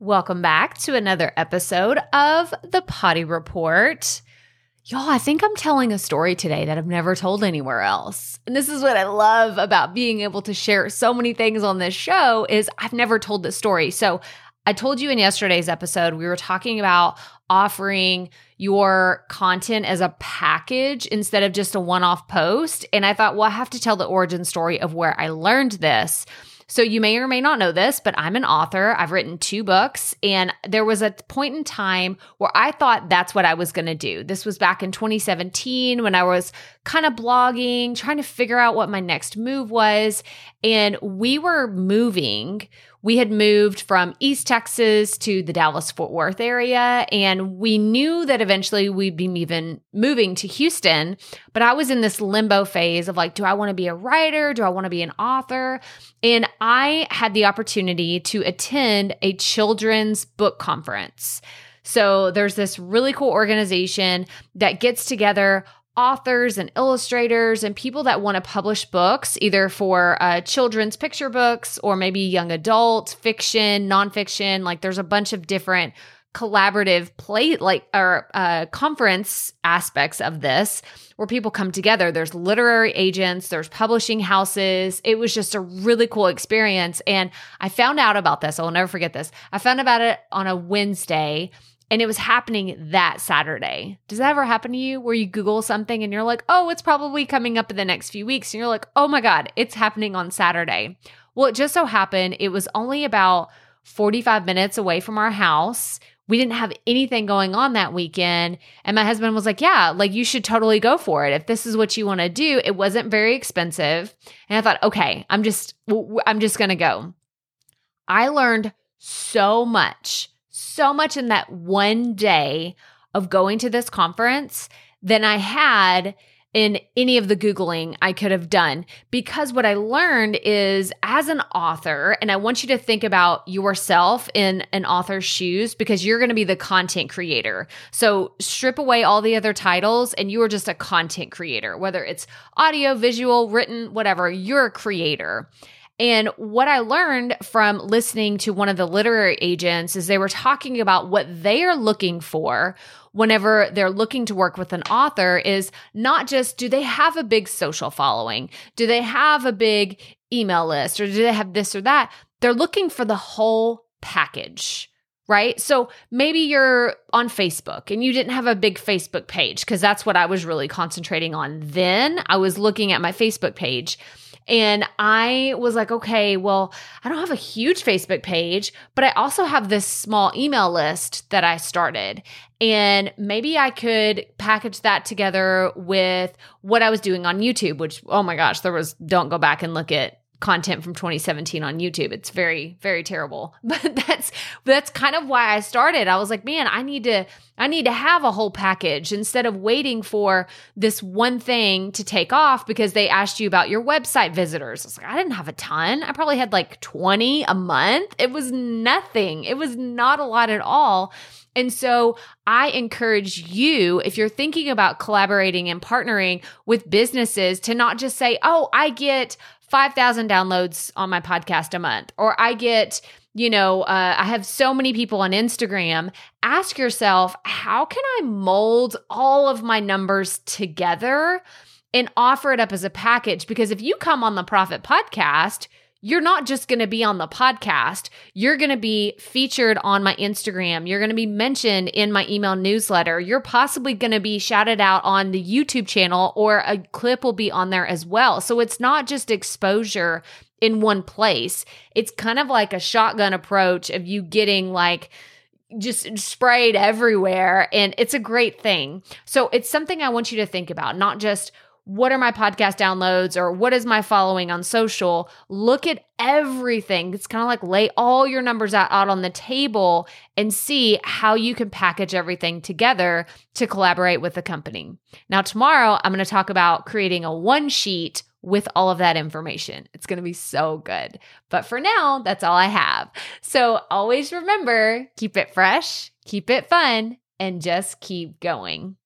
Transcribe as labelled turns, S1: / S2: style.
S1: Welcome back to another episode of the Potty Report. Y'all, I think I'm telling a story today that I've never told anywhere else. And this is what I love about being able to share so many things on this show is I've never told this story. So, I told you in yesterday's episode we were talking about offering your content as a package instead of just a one-off post, and I thought, well, I have to tell the origin story of where I learned this. So, you may or may not know this, but I'm an author. I've written two books, and there was a point in time where I thought that's what I was going to do. This was back in 2017 when I was kind of blogging, trying to figure out what my next move was. And we were moving we had moved from East Texas to the Dallas Fort Worth area, and we knew that eventually we'd be moving, moving to Houston. But I was in this limbo phase of like, do I want to be a writer? Do I want to be an author? And I had the opportunity to attend a children's book conference. So there's this really cool organization that gets together authors and illustrators and people that want to publish books, either for uh, children's picture books or maybe young adult fiction, nonfiction. Like there's a bunch of different collaborative play like or uh, conference aspects of this where people come together. There's literary agents there's publishing houses. It was just a really cool experience. And i found out about this i'll never forget this. I found about it on a wednesday and it was happening that Saturday. Does that ever happen to you where you Google something and you're like, oh, it's probably coming up in the next few weeks? And you're like, oh my God, it's happening on Saturday. Well, it just so happened it was only about 45 minutes away from our house. We didn't have anything going on that weekend. And my husband was like, Yeah, like you should totally go for it. If this is what you want to do, it wasn't very expensive. And I thought, okay, I'm just, I'm just going to go. I learned so much so much in that one day of going to this conference than I had in any of the Googling I could have done. Because what I learned is as an author, and I want you to think about yourself in an author's shoes because you're going to be the content creator. So strip away all the other titles and you are just a content creator, whether it's audio, visual, written, whatever, you're a creator. And what I learned from listening to one of the literary agents is they were talking about what they are looking for whenever they're looking to work with an author is not just do they have a big social following? Do they have a big email list or do they have this or that? They're looking for the whole package right? So maybe you're on Facebook and you didn't have a big Facebook page because that's what I was really concentrating on then. I was looking at my Facebook page and I was like, okay, well, I don't have a huge Facebook page, but I also have this small email list that I started. And maybe I could package that together with what I was doing on YouTube, which, oh my gosh, there was, don't go back and look at content from 2017 on YouTube. It's very very terrible. But that's that's kind of why I started. I was like, man, I need to I need to have a whole package instead of waiting for this one thing to take off because they asked you about your website visitors. I was like, I didn't have a ton. I probably had like 20 a month. It was nothing. It was not a lot at all. And so I encourage you, if you're thinking about collaborating and partnering with businesses, to not just say, oh, I get 5,000 downloads on my podcast a month, or I get, you know, uh, I have so many people on Instagram. Ask yourself, how can I mold all of my numbers together and offer it up as a package? Because if you come on the Profit Podcast, you're not just going to be on the podcast. You're going to be featured on my Instagram. You're going to be mentioned in my email newsletter. You're possibly going to be shouted out on the YouTube channel or a clip will be on there as well. So it's not just exposure in one place. It's kind of like a shotgun approach of you getting like, just sprayed everywhere. And it's a great thing. So it's something I want you to think about, not just what are my podcast downloads or what is my following on social look at everything it's kind of like lay all your numbers out, out on the table and see how you can package everything together to collaborate with the company now tomorrow i'm going to talk about creating a one sheet with all of that information. It's going to be so good. But for now, that's all I have. So always remember keep it fresh, keep it fun, and just keep going.